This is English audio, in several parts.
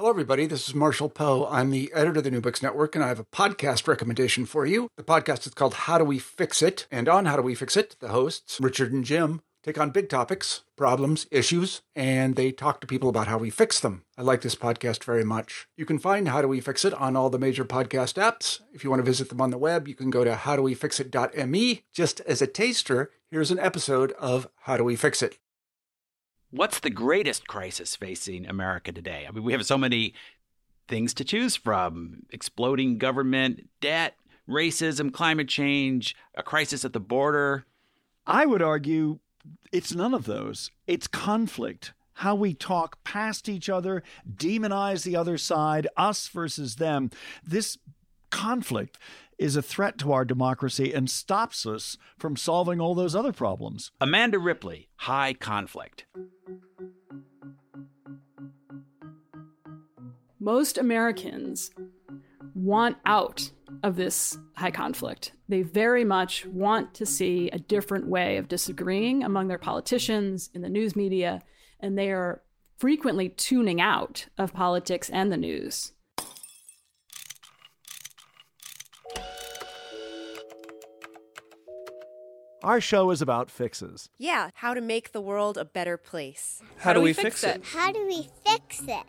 Hello, everybody. This is Marshall Poe. I'm the editor of the New Books Network, and I have a podcast recommendation for you. The podcast is called How Do We Fix It? And on How Do We Fix It, the hosts, Richard and Jim, take on big topics, problems, issues, and they talk to people about how we fix them. I like this podcast very much. You can find How Do We Fix It on all the major podcast apps. If you want to visit them on the web, you can go to howdowefixit.me. Just as a taster, here's an episode of How Do We Fix It? What's the greatest crisis facing America today? I mean, we have so many things to choose from exploding government debt, racism, climate change, a crisis at the border. I would argue it's none of those. It's conflict. How we talk past each other, demonize the other side, us versus them. This conflict is a threat to our democracy and stops us from solving all those other problems. Amanda Ripley, High Conflict. Most Americans want out of this high conflict. They very much want to see a different way of disagreeing among their politicians, in the news media, and they are frequently tuning out of politics and the news. Our show is about fixes. Yeah, how to make the world a better place. How, do we fix it? How do we fix it?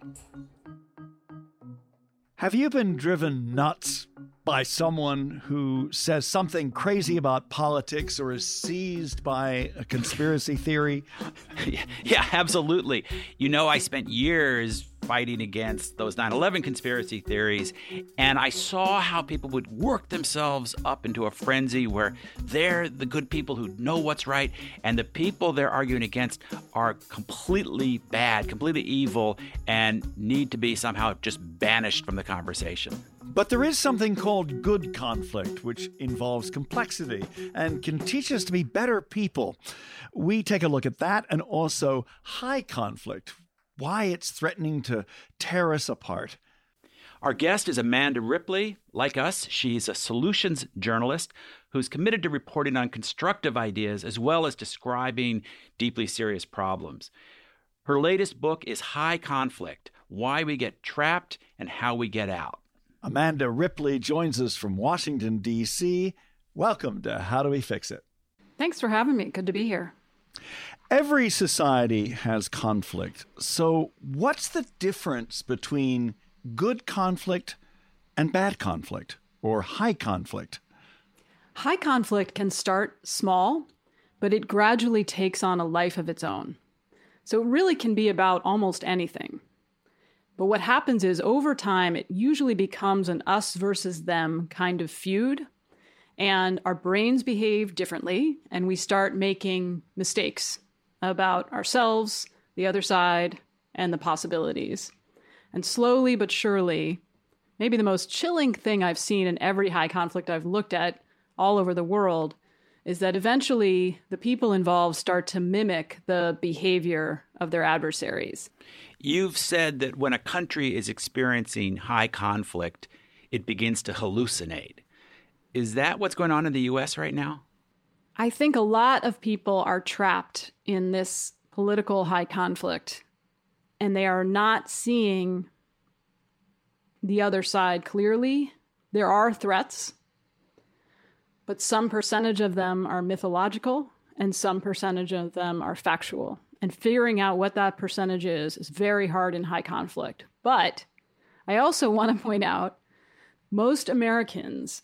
Have you been driven nuts by someone who says something crazy about politics or is seized by a conspiracy theory? yeah, absolutely. You know, I spent years fighting against those 9 11 conspiracy theories, and I saw how people would work themselves up into a frenzy where they're the good people who know what's right, and the people they're arguing against are completely bad, completely evil, and need to be somehow just banished from the conversation. But there is something called good conflict, which involves complexity and can teach us to be better people. We take a look at that and also high conflict, why it's threatening to tear us apart. Our guest is Amanda Ripley. Like us, she's a solutions journalist who's committed to reporting on constructive ideas as well as describing deeply serious problems. Her latest book is High Conflict Why We Get Trapped and How We Get Out. Amanda Ripley joins us from Washington, D.C. Welcome to How Do We Fix It? Thanks for having me. Good to be here. Every society has conflict. So, what's the difference between good conflict and bad conflict or high conflict? High conflict can start small, but it gradually takes on a life of its own. So, it really can be about almost anything. But what happens is over time, it usually becomes an us versus them kind of feud. And our brains behave differently, and we start making mistakes about ourselves, the other side, and the possibilities. And slowly but surely, maybe the most chilling thing I've seen in every high conflict I've looked at all over the world is that eventually the people involved start to mimic the behavior of their adversaries. You've said that when a country is experiencing high conflict, it begins to hallucinate. Is that what's going on in the US right now? I think a lot of people are trapped in this political high conflict and they are not seeing the other side clearly. There are threats, but some percentage of them are mythological and some percentage of them are factual. And figuring out what that percentage is is very hard in high conflict. But I also want to point out most Americans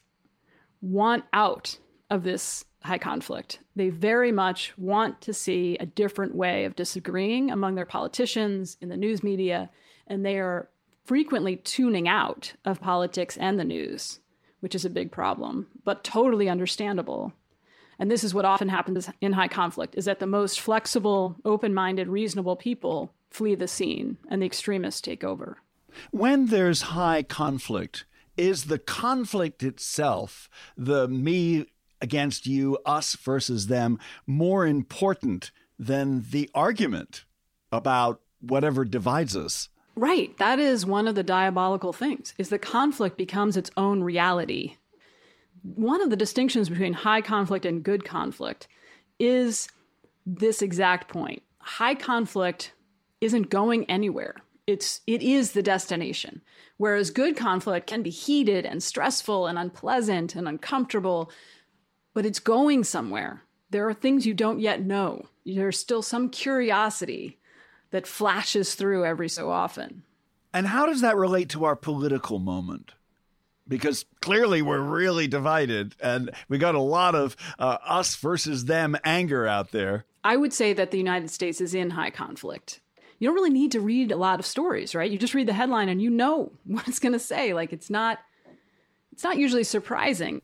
want out of this high conflict. They very much want to see a different way of disagreeing among their politicians, in the news media, and they are frequently tuning out of politics and the news, which is a big problem, but totally understandable. And this is what often happens in high conflict is that the most flexible, open-minded, reasonable people flee the scene and the extremists take over. When there's high conflict, is the conflict itself, the me against you, us versus them, more important than the argument about whatever divides us? Right. That is one of the diabolical things is the conflict becomes its own reality. One of the distinctions between high conflict and good conflict is this exact point. High conflict isn't going anywhere. It's it is the destination. Whereas good conflict can be heated and stressful and unpleasant and uncomfortable, but it's going somewhere. There are things you don't yet know. There's still some curiosity that flashes through every so often. And how does that relate to our political moment? Because clearly we're really divided and we got a lot of uh, us versus them anger out there. I would say that the United States is in high conflict you don't really need to read a lot of stories, right? You just read the headline and you know what it's going to say. Like it's not it's not usually surprising.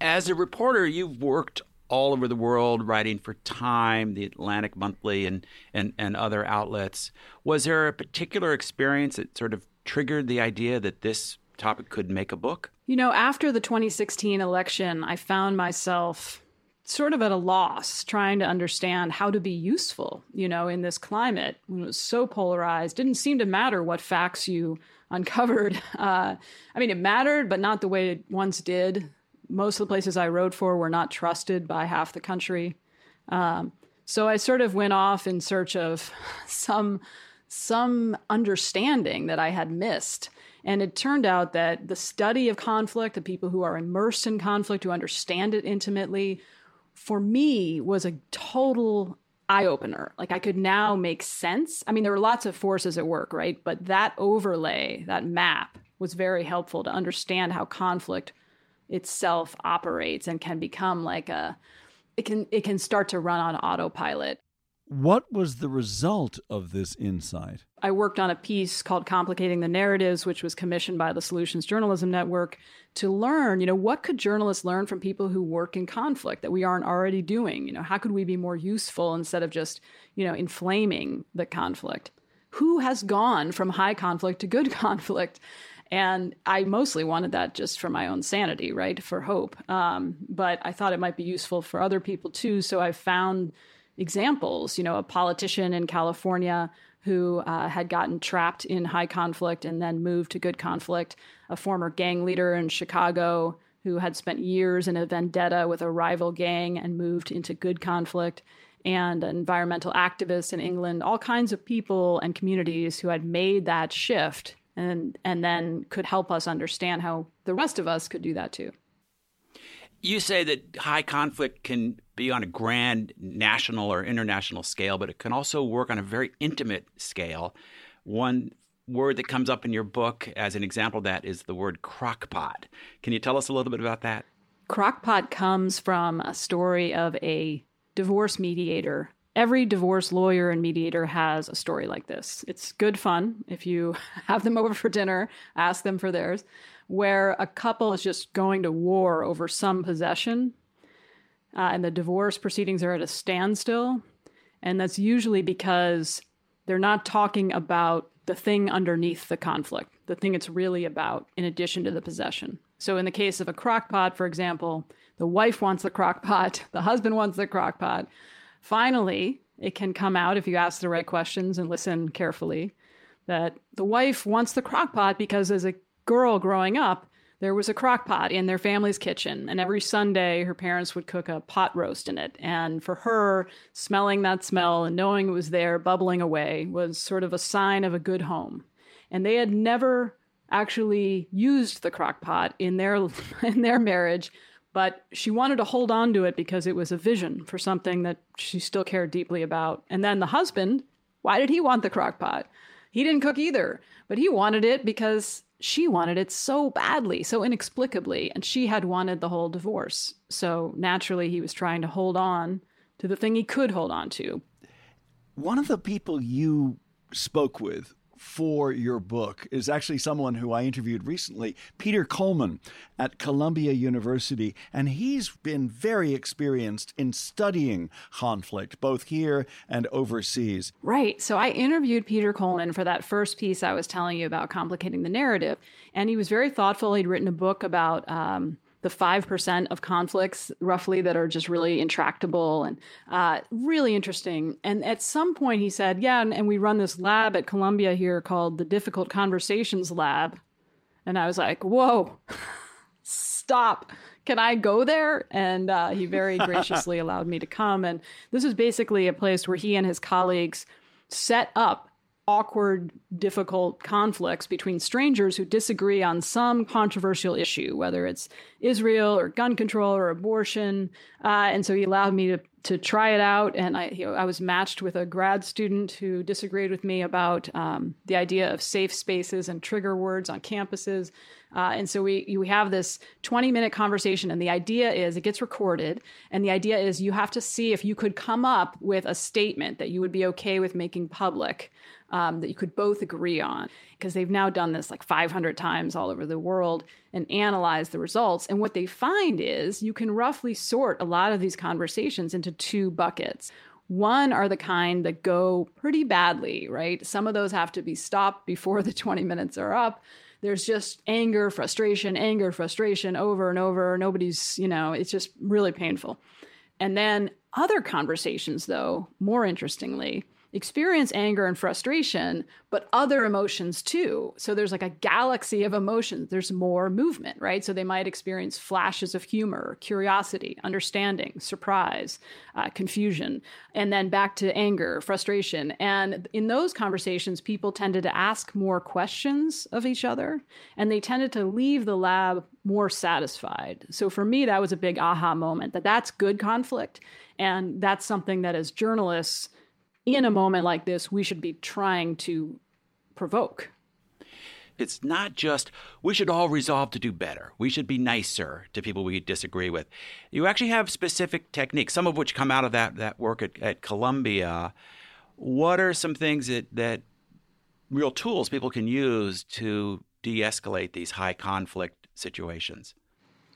As a reporter, you've worked all over the world writing for Time, the Atlantic Monthly, and, and, and other outlets. Was there a particular experience that sort of triggered the idea that this topic could make a book? You know, after the 2016 election, I found myself sort of at a loss trying to understand how to be useful, you know, in this climate when it was so polarized. Didn't seem to matter what facts you uncovered. Uh, I mean, it mattered, but not the way it once did. Most of the places I wrote for were not trusted by half the country. Um, so I sort of went off in search of some some understanding that I had missed. And it turned out that the study of conflict, the people who are immersed in conflict, who understand it intimately, for me was a total eye opener. Like I could now make sense. I mean, there were lots of forces at work, right? But that overlay, that map was very helpful to understand how conflict itself operates and can become like a it can it can start to run on autopilot. What was the result of this insight? I worked on a piece called Complicating the Narratives, which was commissioned by the Solutions Journalism Network to learn, you know, what could journalists learn from people who work in conflict that we aren't already doing? You know, how could we be more useful instead of just, you know, inflaming the conflict? Who has gone from high conflict to good conflict? And I mostly wanted that just for my own sanity, right? For hope. Um, but I thought it might be useful for other people too. So I found examples, you know, a politician in California who uh, had gotten trapped in high conflict and then moved to good conflict, a former gang leader in Chicago who had spent years in a vendetta with a rival gang and moved into good conflict, and an environmental activist in England, all kinds of people and communities who had made that shift and and then could help us understand how the rest of us could do that too. You say that high conflict can be on a grand national or international scale, but it can also work on a very intimate scale. One word that comes up in your book as an example of that is the word crockpot. Can you tell us a little bit about that? Crockpot comes from a story of a divorce mediator. Every divorce lawyer and mediator has a story like this. It's good fun if you have them over for dinner, ask them for theirs where a couple is just going to war over some possession uh, and the divorce proceedings are at a standstill. And that's usually because they're not talking about the thing underneath the conflict, the thing it's really about, in addition to the possession. So, in the case of a crock pot, for example, the wife wants the crock pot, the husband wants the crock pot. Finally, it can come out if you ask the right questions and listen carefully that the wife wants the crock pot because as a girl growing up, there was a crock pot in their family's kitchen, and every Sunday her parents would cook a pot roast in it. And for her, smelling that smell and knowing it was there bubbling away was sort of a sign of a good home. And they had never actually used the crock pot in their in their marriage, but she wanted to hold on to it because it was a vision for something that she still cared deeply about. And then the husband, why did he want the crock pot? He didn't cook either, but he wanted it because she wanted it so badly, so inexplicably, and she had wanted the whole divorce. So naturally, he was trying to hold on to the thing he could hold on to. One of the people you spoke with for your book is actually someone who I interviewed recently, Peter Coleman at Columbia University. And he's been very experienced in studying conflict, both here and overseas. Right. So I interviewed Peter Coleman for that first piece I was telling you about complicating the narrative. And he was very thoughtful. He'd written a book about. Um, the 5% of conflicts roughly that are just really intractable and uh, really interesting. And at some point he said, Yeah, and, and we run this lab at Columbia here called the Difficult Conversations Lab. And I was like, Whoa, stop. Can I go there? And uh, he very graciously allowed me to come. And this is basically a place where he and his colleagues set up awkward, difficult conflicts between strangers who disagree on some controversial issue, whether it's Israel or gun control or abortion. Uh, and so he allowed me to, to try it out. And I, you know, I was matched with a grad student who disagreed with me about um, the idea of safe spaces and trigger words on campuses. Uh, and so we we have this 20 minute conversation, and the idea is it gets recorded, and the idea is you have to see if you could come up with a statement that you would be okay with making public um, that you could both agree on because they've now done this like 500 times all over the world and analyze the results. And what they find is you can roughly sort a lot of these conversations into two buckets. One are the kind that go pretty badly, right? Some of those have to be stopped before the 20 minutes are up. There's just anger, frustration, anger, frustration over and over. Nobody's, you know, it's just really painful. And then other conversations, though, more interestingly, experience anger and frustration, but other emotions too. So there's like a galaxy of emotions. There's more movement, right? So they might experience flashes of humor, curiosity, understanding, surprise, uh, confusion, and then back to anger, frustration. And in those conversations, people tended to ask more questions of each other, and they tended to leave the lab more satisfied. So for me, that was a big aha moment that that's good conflict. And that's something that as journalists, in a moment like this, we should be trying to provoke. It's not just we should all resolve to do better. We should be nicer to people we disagree with. You actually have specific techniques, some of which come out of that, that work at, at Columbia. What are some things that, that real tools people can use to de escalate these high conflict situations?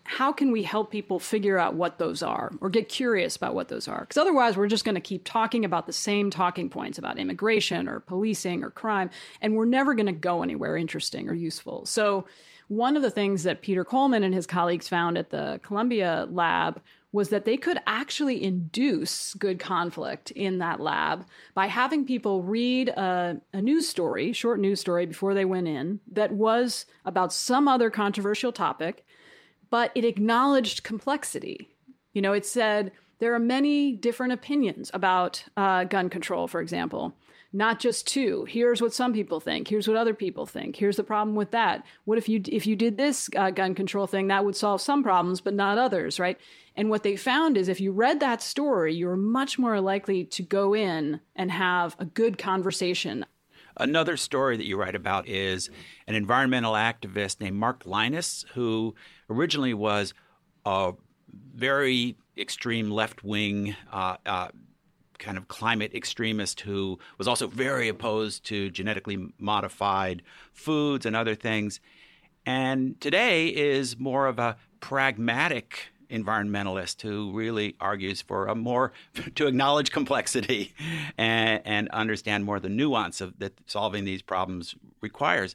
How can we help people figure out what those are or get curious about what those are? Because otherwise, we're just going to keep talking about the same talking points about immigration or policing or crime, and we're never going to go anywhere interesting or useful. So, one of the things that Peter Coleman and his colleagues found at the Columbia lab was that they could actually induce good conflict in that lab by having people read a, a, news story, short news story, before they went in that was about some other controversial topic but it acknowledged complexity. You know, it said there are many different opinions about uh, gun control, for example. Not just two. Here's what some people think. Here's what other people think. Here's the problem with that. What if you if you did this uh, gun control thing? That would solve some problems, but not others, right? And what they found is if you read that story, you're much more likely to go in and have a good conversation. Another story that you write about is an environmental activist named Mark Lynas, who originally was a very extreme left wing uh, uh, kind of climate extremist who was also very opposed to genetically modified foods and other things. And today is more of a pragmatic environmentalist who really argues for a more to acknowledge complexity and, and understand more the nuance of that solving these problems requires.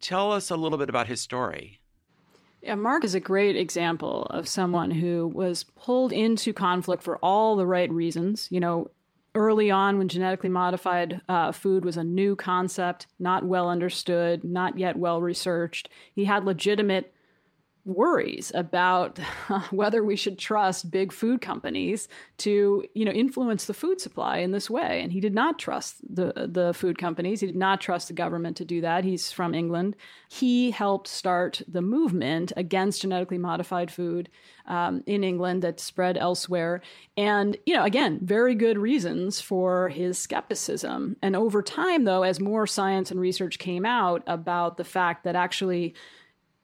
Tell us a little bit about his story. Yeah, Mark is a great example of someone who was pulled into conflict for all the right reasons. You know, early on when genetically modified uh, food was a new concept, not well understood, not yet well researched, he had legitimate worries about whether we should trust big food companies to you know influence the food supply in this way. And he did not trust the the food companies. He did not trust the government to do that. He's from England. He helped start the movement against genetically modified food um, in England that spread elsewhere. And you know again very good reasons for his skepticism. And over time though as more science and research came out about the fact that actually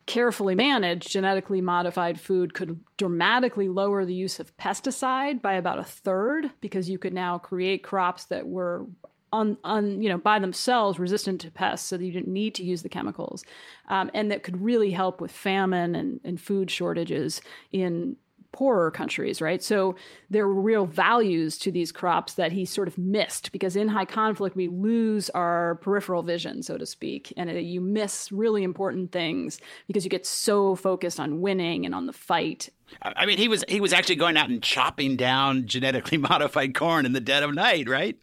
carefully managed, genetically modified food could dramatically lower the use of pesticide by about a third because you could now create crops that were on on you know by themselves resistant to pests so that you didn't need to use the chemicals um, and that could really help with famine and, and food shortages in poorer countries, right? So there were real values to these crops that he sort of missed because in high conflict, we lose our peripheral vision, so to speak, and uh, you miss really important things because you get so focused on winning and on the fight. I mean, he was he was actually going out and chopping down genetically modified corn in the dead of night, right?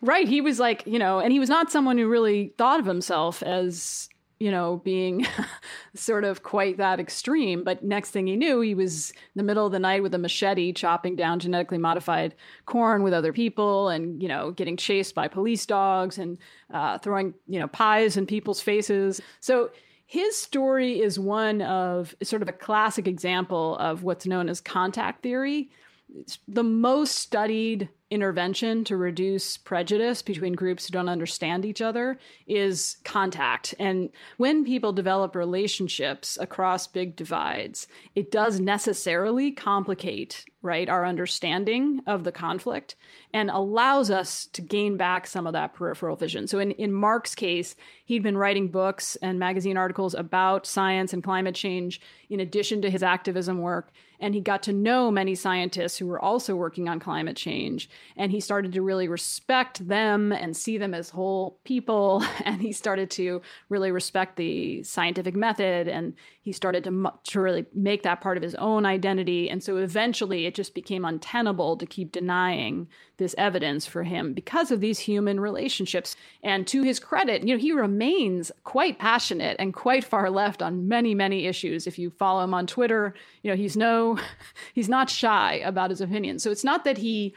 Right. He was like, you know, and he was not someone who really thought of himself as you know, being sort of quite that extreme. But next thing he knew, he was in the middle of the night with a machete chopping down genetically modified corn with other people and, you know, getting chased by police dogs and uh, throwing, you know, pies in people's faces. So his story is one of sort of a classic example of what's known as contact theory. It's the most studied intervention to reduce prejudice between groups who don't understand each other is contact. And when people develop relationships across big divides, it does necessarily complicate, right, our understanding of the conflict and allows us to gain back some of that peripheral vision. So in, in Mark's case, he'd been writing books and magazine articles about science and climate change in addition to his activism work and he got to know many scientists who were also working on climate change and he started to really respect them and see them as whole people and he started to really respect the scientific method and he started to, to really make that part of his own identity and so eventually it just became untenable to keep denying this evidence for him because of these human relationships and to his credit you know he remains quite passionate and quite far left on many many issues if you follow him on twitter you know he's no he's not shy about his opinions so it's not that he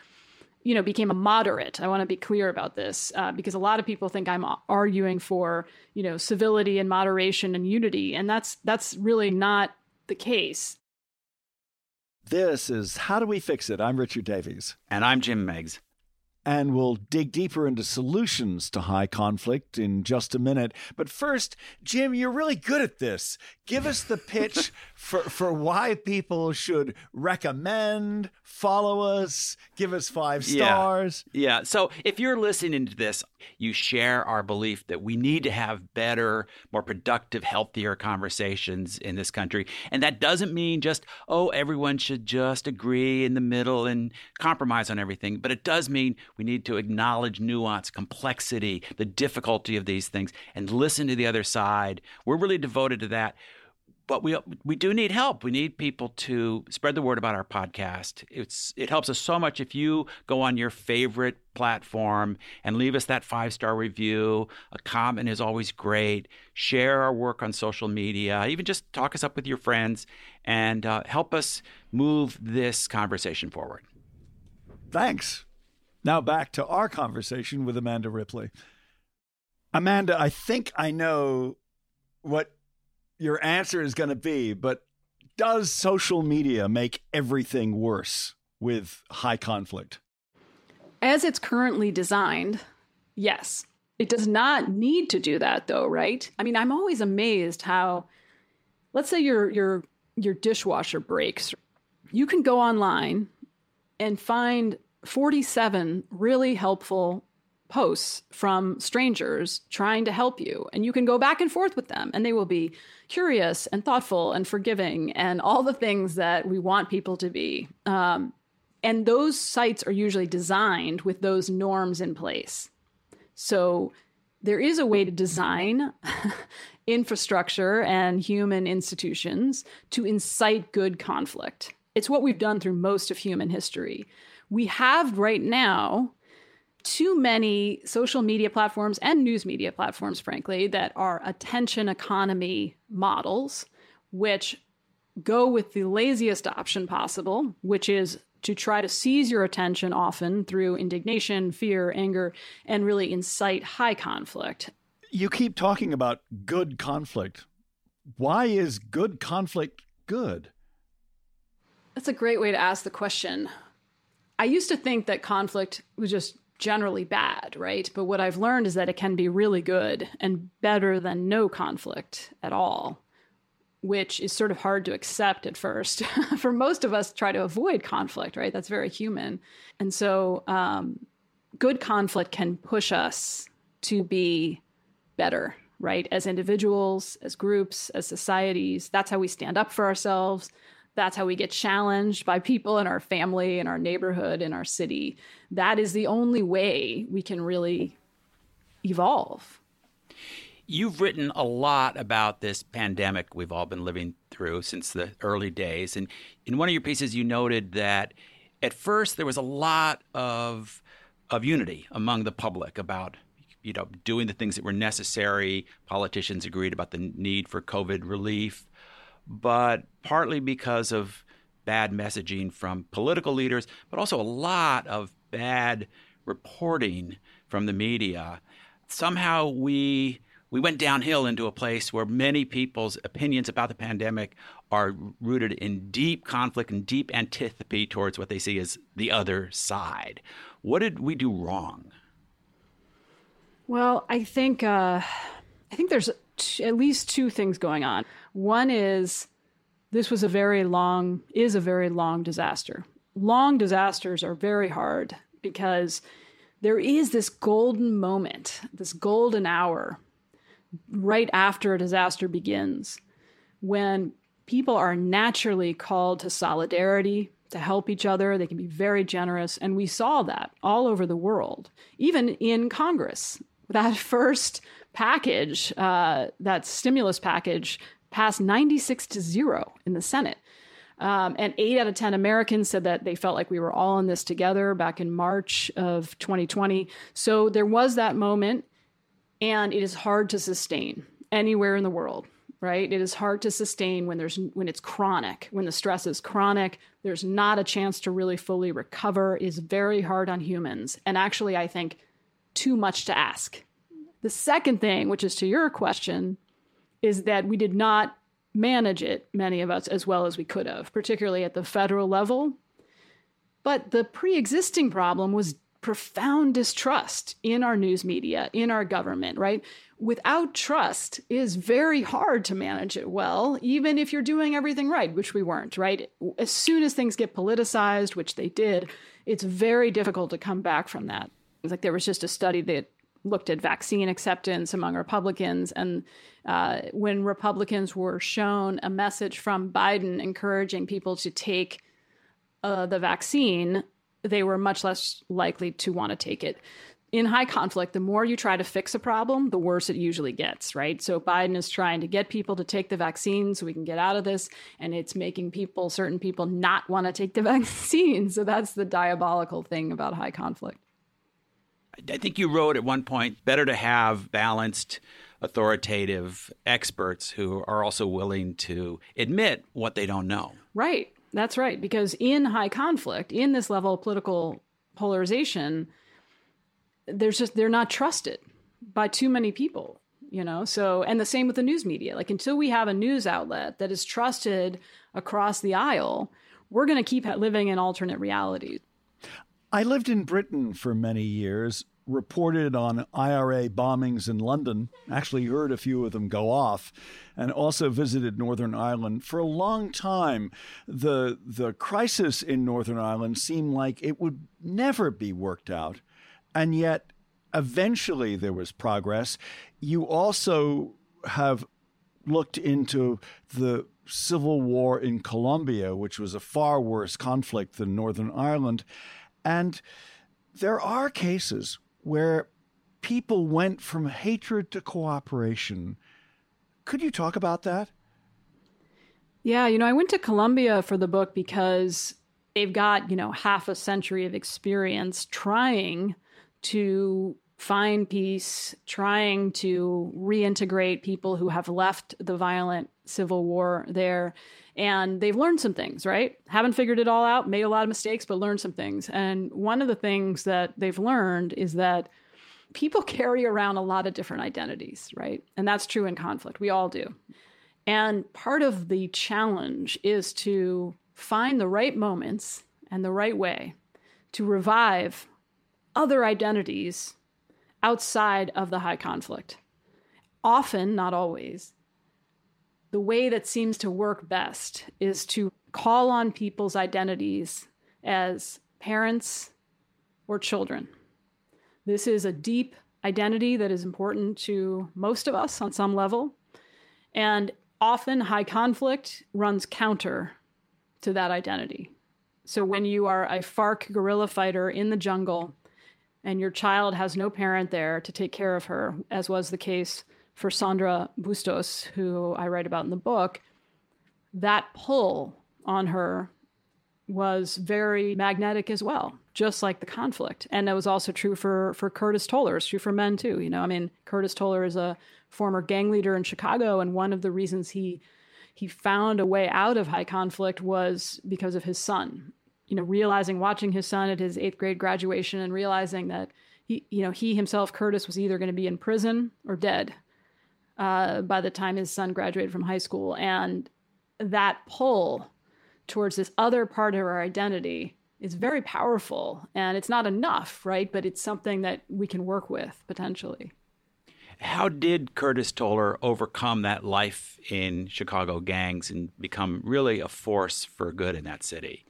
you know, became a moderate. I want to be clear about this uh, because a lot of people think I'm arguing for, you know, civility and moderation and unity, and that's that's really not the case. This is How Do We Fix It? I'm Richard Davies. And I'm Jim Meigs and we'll dig deeper into solutions to high conflict in just a minute. But first, Jim, you're really good at this. Give us the pitch for, for why people should recommend, follow us, give us five stars. Yeah. yeah. So if you're listening to this, you share our belief that we need to have better, more productive, healthier conversations in this country. And that doesn't mean just, oh, everyone should just agree in the middle and compromise on everything. But it does mean we need to acknowledge nuance, complexity, the difficulty of these things, and listen to the other side. We're really devoted to that. But we we do need help. We need people to spread the word about our podcast. It's it helps us so much if you go on your favorite platform and leave us that five star review. A comment is always great. Share our work on social media. Even just talk us up with your friends and uh, help us move this conversation forward. Thanks. Now back to our conversation with Amanda Ripley. Amanda, I think I know what your answer is going to be, but does social media make everything worse with high conflict? As it's currently designed, yes. It does not need to do that though, right? I mean, I'm always amazed how let's say your your your dishwasher breaks. You can go online and find 47 really helpful posts from strangers trying to help you. And you can go back and forth with them, and they will be curious and thoughtful and forgiving and all the things that we want people to be. Um, and those sites are usually designed with those norms in place. So there is a way to design infrastructure and human institutions to incite good conflict. It's what we've done through most of human history we have right now too many social media platforms and news media platforms, frankly, that are attention economy models, which go with the laziest option possible, which is to try to seize your attention often through indignation, fear, anger, and really incite high conflict. You keep talking about good conflict. Why is good conflict good? That's a great way to ask the question. I used to think that conflict was just generally bad, right? But what I've learned is that it can be really good and better than no conflict at all, which is sort of hard to accept at first. For most of us, try to avoid conflict, right? That's very human. And so, um, good conflict can push us to be better, right? As individuals, as groups, as societies. That's how we stand up for ourselves. That's how we get challenged by people in our family, in our neighborhood, in our city. That is the only way we can really evolve. You've written a lot about this pandemic we've all been living through since the early days. And in one of your pieces, you noted that at first there was a lot of, of unity among the public about you know, doing the things that were necessary. Politicians agreed about the need for COVID relief but partly because of bad messaging from political leaders, but also a lot of bad reporting from the media. Somehow we we went downhill into a place where many people's opinions about the pandemic are rooted in deep conflict and deep antipathy towards what they see as the other side. What did we do wrong? Well, I think uh, I think there's t- at least two things going on. One is this was a very long, is a very long disaster. Long disasters are very hard because there is this golden moment, this golden hour right after a disaster begins when people are naturally called to solidarity, to help each other. They can be very generous. And we saw that all over the world, even in Congress. That first package, uh, that stimulus package, passed 96 to zero in the Senate. Um, and eight out of 10 Americans said that they felt like we were all in this together back in March of 2020. So there was that moment, and it is hard to sustain anywhere in the world right? It is hard to sustain when there's when it's chronic when the stress is chronic. There's not a chance to really fully recover. Is very hard on humans. And actually i think too much to ask. The second thing which is to your question is that we did not manage it, many of us, as well as we could have, particularly at the federal level. But the pre existing problem was profound distrust in our news media, in our government, right? Without trust, is very hard to manage it well, even if you're doing everything right, which we weren't, right? As soon as things get politicized, which they did, it's very difficult to come back from that. It's like there was just a study that looked at vaccine acceptance among Republicans. And uh, when Republicans were shown a message from Biden encouraging people to take uh, the vaccine, they were much less likely to want to take it. In high conflict, the more you try to fix a problem, the worse it usually gets, right? So Biden is trying to get people to take the vaccine so we can get out of this, and it's making people, certain people, not want to take the vaccine. So that's the diabolical thing about high conflict. I think you wrote at one point better to have balanced, authoritative experts who are also willing to admit what they don't know. Right. That's right. Because in high conflict, in this level of political polarization, there's just, they're not trusted by too many people, you know? So, and the same with the news media. Like until we have a news outlet that is trusted across the aisle, we're going to keep living in alternate realities. I lived in Britain for many years, reported on IRA bombings in London, actually heard a few of them go off, and also visited Northern Ireland. For a long time, the, the crisis in Northern Ireland seemed like it would never be worked out. And yet, eventually, there was progress. You also have looked into the civil war in Colombia, which was a far worse conflict than Northern Ireland. And there are cases where people went from hatred to cooperation. Could you talk about that? Yeah, you know, I went to Colombia for the book because they've got, you know, half a century of experience trying to find peace, trying to reintegrate people who have left the violent civil war there and they've learned some things, right? Haven't figured it all out, made a lot of mistakes, but learned some things. And one of the things that they've learned is that people carry around a lot of different identities, right? And that's true in conflict. We all do. And part of the challenge is to find the right moments and the right way to revive other identities outside of the high conflict. Often, not always, the way that seems to work best is to call on people's identities as parents or children. This is a deep identity that is important to most of us on some level. And often high conflict runs counter to that identity. So when you are a FARC guerrilla fighter in the jungle and your child has no parent there to take care of her, as was the case for Sandra Bustos, who I write about in the book, that pull on her was very magnetic as well, just like the conflict. And that was also true for for Curtis Toler. It's true for men too. You know, I mean, Curtis Toler is a former gang leader in Chicago, and one of the reasons he he found a way out of high conflict was because of his son. You know, realizing watching his son at his eighth grade graduation and realizing that he, you know, he himself, Curtis, was either going to be in prison or dead uh, by the time his son graduated from high school, and that pull towards this other part of our identity is very powerful and it's not enough, right? But it's something that we can work with potentially. How did Curtis Toler overcome that life in Chicago gangs and become really a force for good in that city?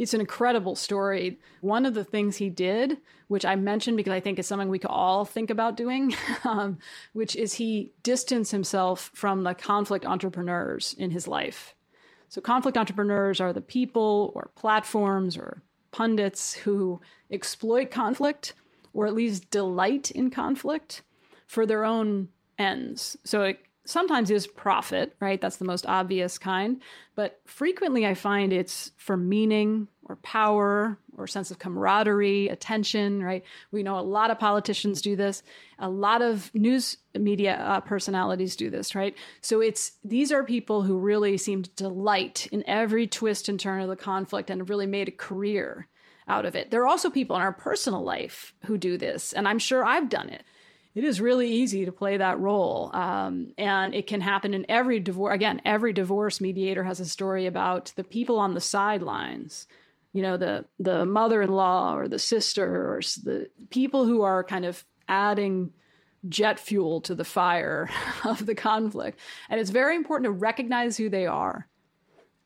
It's an incredible story. One of the things he did, which I mentioned because I think is something we could all think about doing, um, which is he distanced himself from the conflict entrepreneurs in his life. So, conflict entrepreneurs are the people or platforms or pundits who exploit conflict or at least delight in conflict for their own ends. So, it sometimes is profit, right? That's the most obvious kind. But frequently, I find it's for meaning or power or sense of camaraderie, attention, right? We know a lot of politicians do this. A lot of news media uh, personalities do this, right? So it's these are people who really seem to delight in every twist and turn of the conflict and have really made a career out of it. There are also people in our personal life who do this, and I'm sure I've done it it is really easy to play that role. Um, and it can happen in every divorce. Again, every divorce mediator has a story about the people on the sidelines, you know, the, the mother in law or the sister or the people who are kind of adding jet fuel to the fire of the conflict. And it's very important to recognize who they are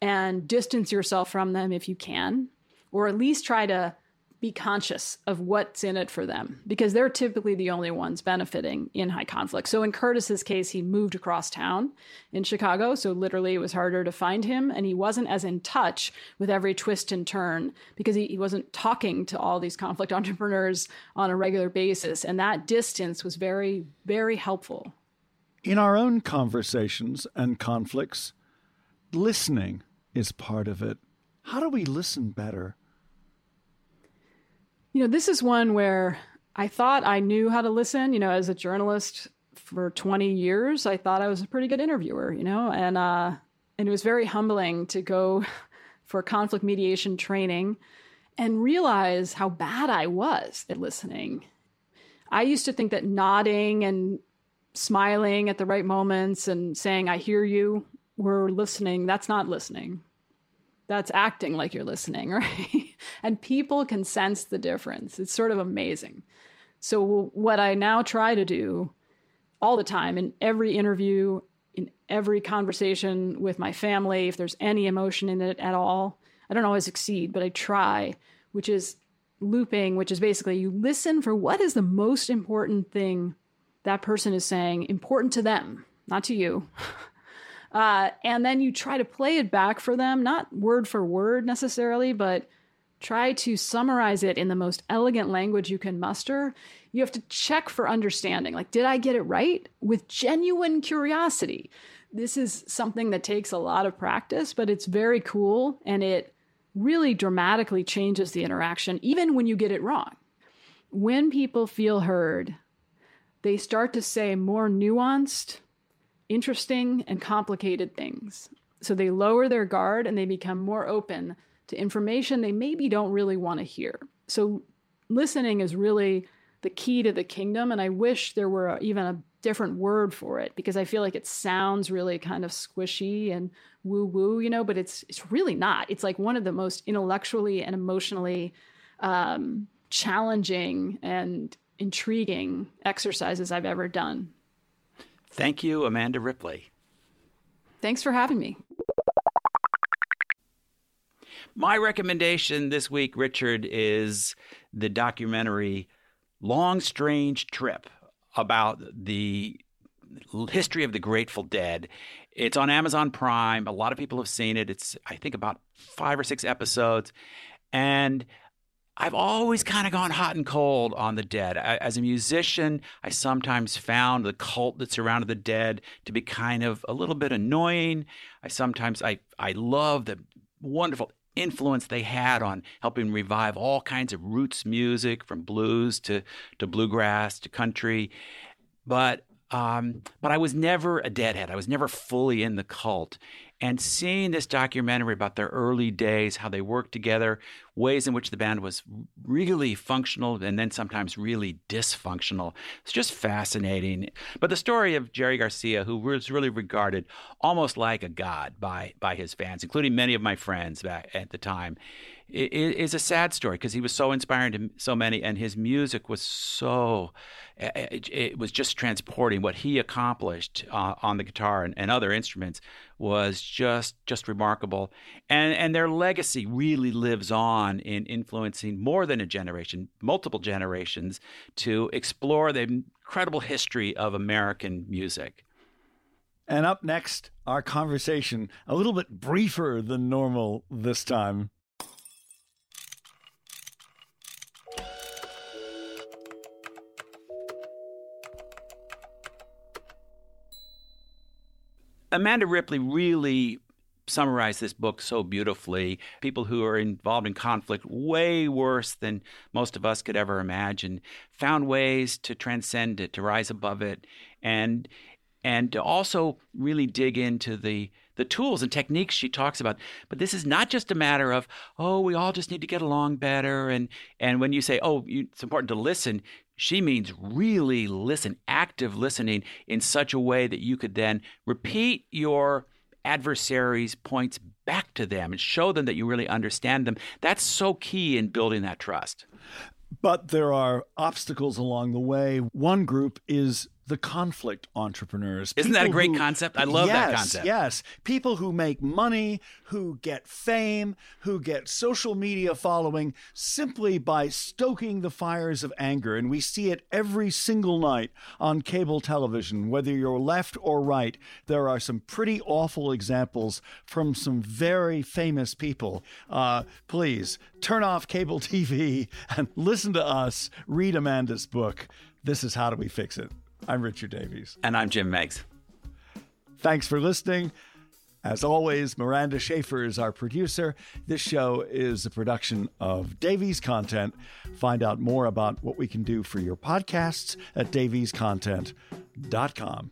and distance yourself from them if you can, or at least try to be conscious of what's in it for them because they're typically the only ones benefiting in high conflict. So in Curtis's case, he moved across town in Chicago, so literally it was harder to find him and he wasn't as in touch with every twist and turn because he, he wasn't talking to all these conflict entrepreneurs on a regular basis and that distance was very very helpful. In our own conversations and conflicts, listening is part of it. How do we listen better? You know, this is one where I thought I knew how to listen. You know, as a journalist for 20 years, I thought I was a pretty good interviewer, you know, and, uh, and it was very humbling to go for conflict mediation training and realize how bad I was at listening. I used to think that nodding and smiling at the right moments and saying, I hear you, were listening. That's not listening that's acting like you're listening, right? And people can sense the difference. It's sort of amazing. So, what I now try to do all the time in every interview, in every conversation with my family, if there's any emotion in it at all, I don't always succeed, but I try, which is looping, which is basically you listen for what is the most important thing that person is saying, important to them, not to you. Uh, and then you try to play it back for them, not word for word necessarily, but try to summarize it in the most elegant language you can muster. You have to check for understanding. Like, did I get it right? With genuine curiosity. This is something that takes a lot of practice, but it's very cool and it really dramatically changes the interaction, even when you get it wrong. When people feel heard, they start to say more nuanced, interesting and complicated things. So they lower their guard and they become more open to information they maybe don't really want to hear. So listening is really the key to the kingdom. And I wish there were even a different word for it because I feel like it sounds really kind of squishy and woo woo, you know, but it's it's really not. It's like one of the most intellectually and emotionally um, challenging and intriguing exercises I've ever done. Thank you, Amanda Ripley. Thanks for having me. My recommendation this week, Richard, is the documentary long, strange trip about the history of the Grateful Dead. It's on Amazon Prime. A lot of people have seen it. It's, I think, about five or six episodes. And I've always kind of gone hot and cold on the dead. I, as a musician, I sometimes found the cult that surrounded the dead to be kind of a little bit annoying. I sometimes I I love the wonderful influence they had on helping revive all kinds of roots music from blues to to bluegrass to country. But um, but I was never a deadhead. I was never fully in the cult. And seeing this documentary about their early days, how they worked together, ways in which the band was really functional and then sometimes really dysfunctional, it's just fascinating. But the story of Jerry Garcia, who was really regarded almost like a god by, by his fans, including many of my friends back at the time, is a sad story because he was so inspiring to so many, and his music was so it, it was just transporting what he accomplished uh, on the guitar and, and, other instruments was just just remarkable, and and their legacy really lives on in influencing more than a generation, multiple generations, to explore the incredible history of American music. And up next, our conversation, a little bit briefer than normal this time. Amanda Ripley really summarized this book so beautifully. People who are involved in conflict way worse than most of us could ever imagine found ways to transcend it, to rise above it, and and to also really dig into the the tools and techniques she talks about. But this is not just a matter of, oh, we all just need to get along better. And and when you say, oh, you, it's important to listen, she means really listen, active listening in such a way that you could then repeat your adversary's points back to them and show them that you really understand them. That's so key in building that trust. But there are obstacles along the way. One group is the conflict entrepreneurs. Isn't that a great who, concept? I love yes, that concept. Yes. People who make money, who get fame, who get social media following simply by stoking the fires of anger. And we see it every single night on cable television, whether you're left or right. There are some pretty awful examples from some very famous people. Uh, please turn off cable TV and listen to us read Amanda's book. This is How Do We Fix It? I'm Richard Davies. And I'm Jim Meigs. Thanks for listening. As always, Miranda Schaefer is our producer. This show is a production of Davies Content. Find out more about what we can do for your podcasts at daviescontent.com.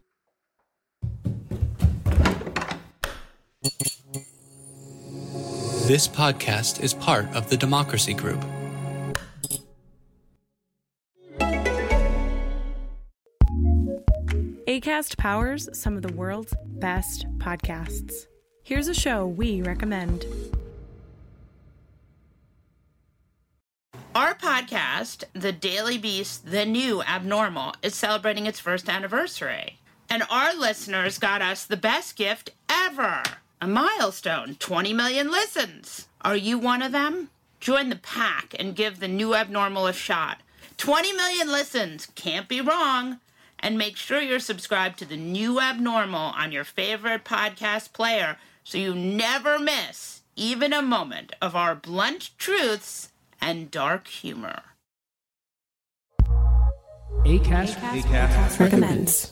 This podcast is part of the Democracy Group. ACAST powers some of the world's best podcasts. Here's a show we recommend. Our podcast, The Daily Beast, The New Abnormal, is celebrating its first anniversary. And our listeners got us the best gift ever a milestone 20 million listens. Are you one of them? Join the pack and give The New Abnormal a shot. 20 million listens, can't be wrong and make sure you're subscribed to the new abnormal on your favorite podcast player so you never miss even a moment of our blunt truths and dark humor. ACAST, ACAST, ACAST recommends.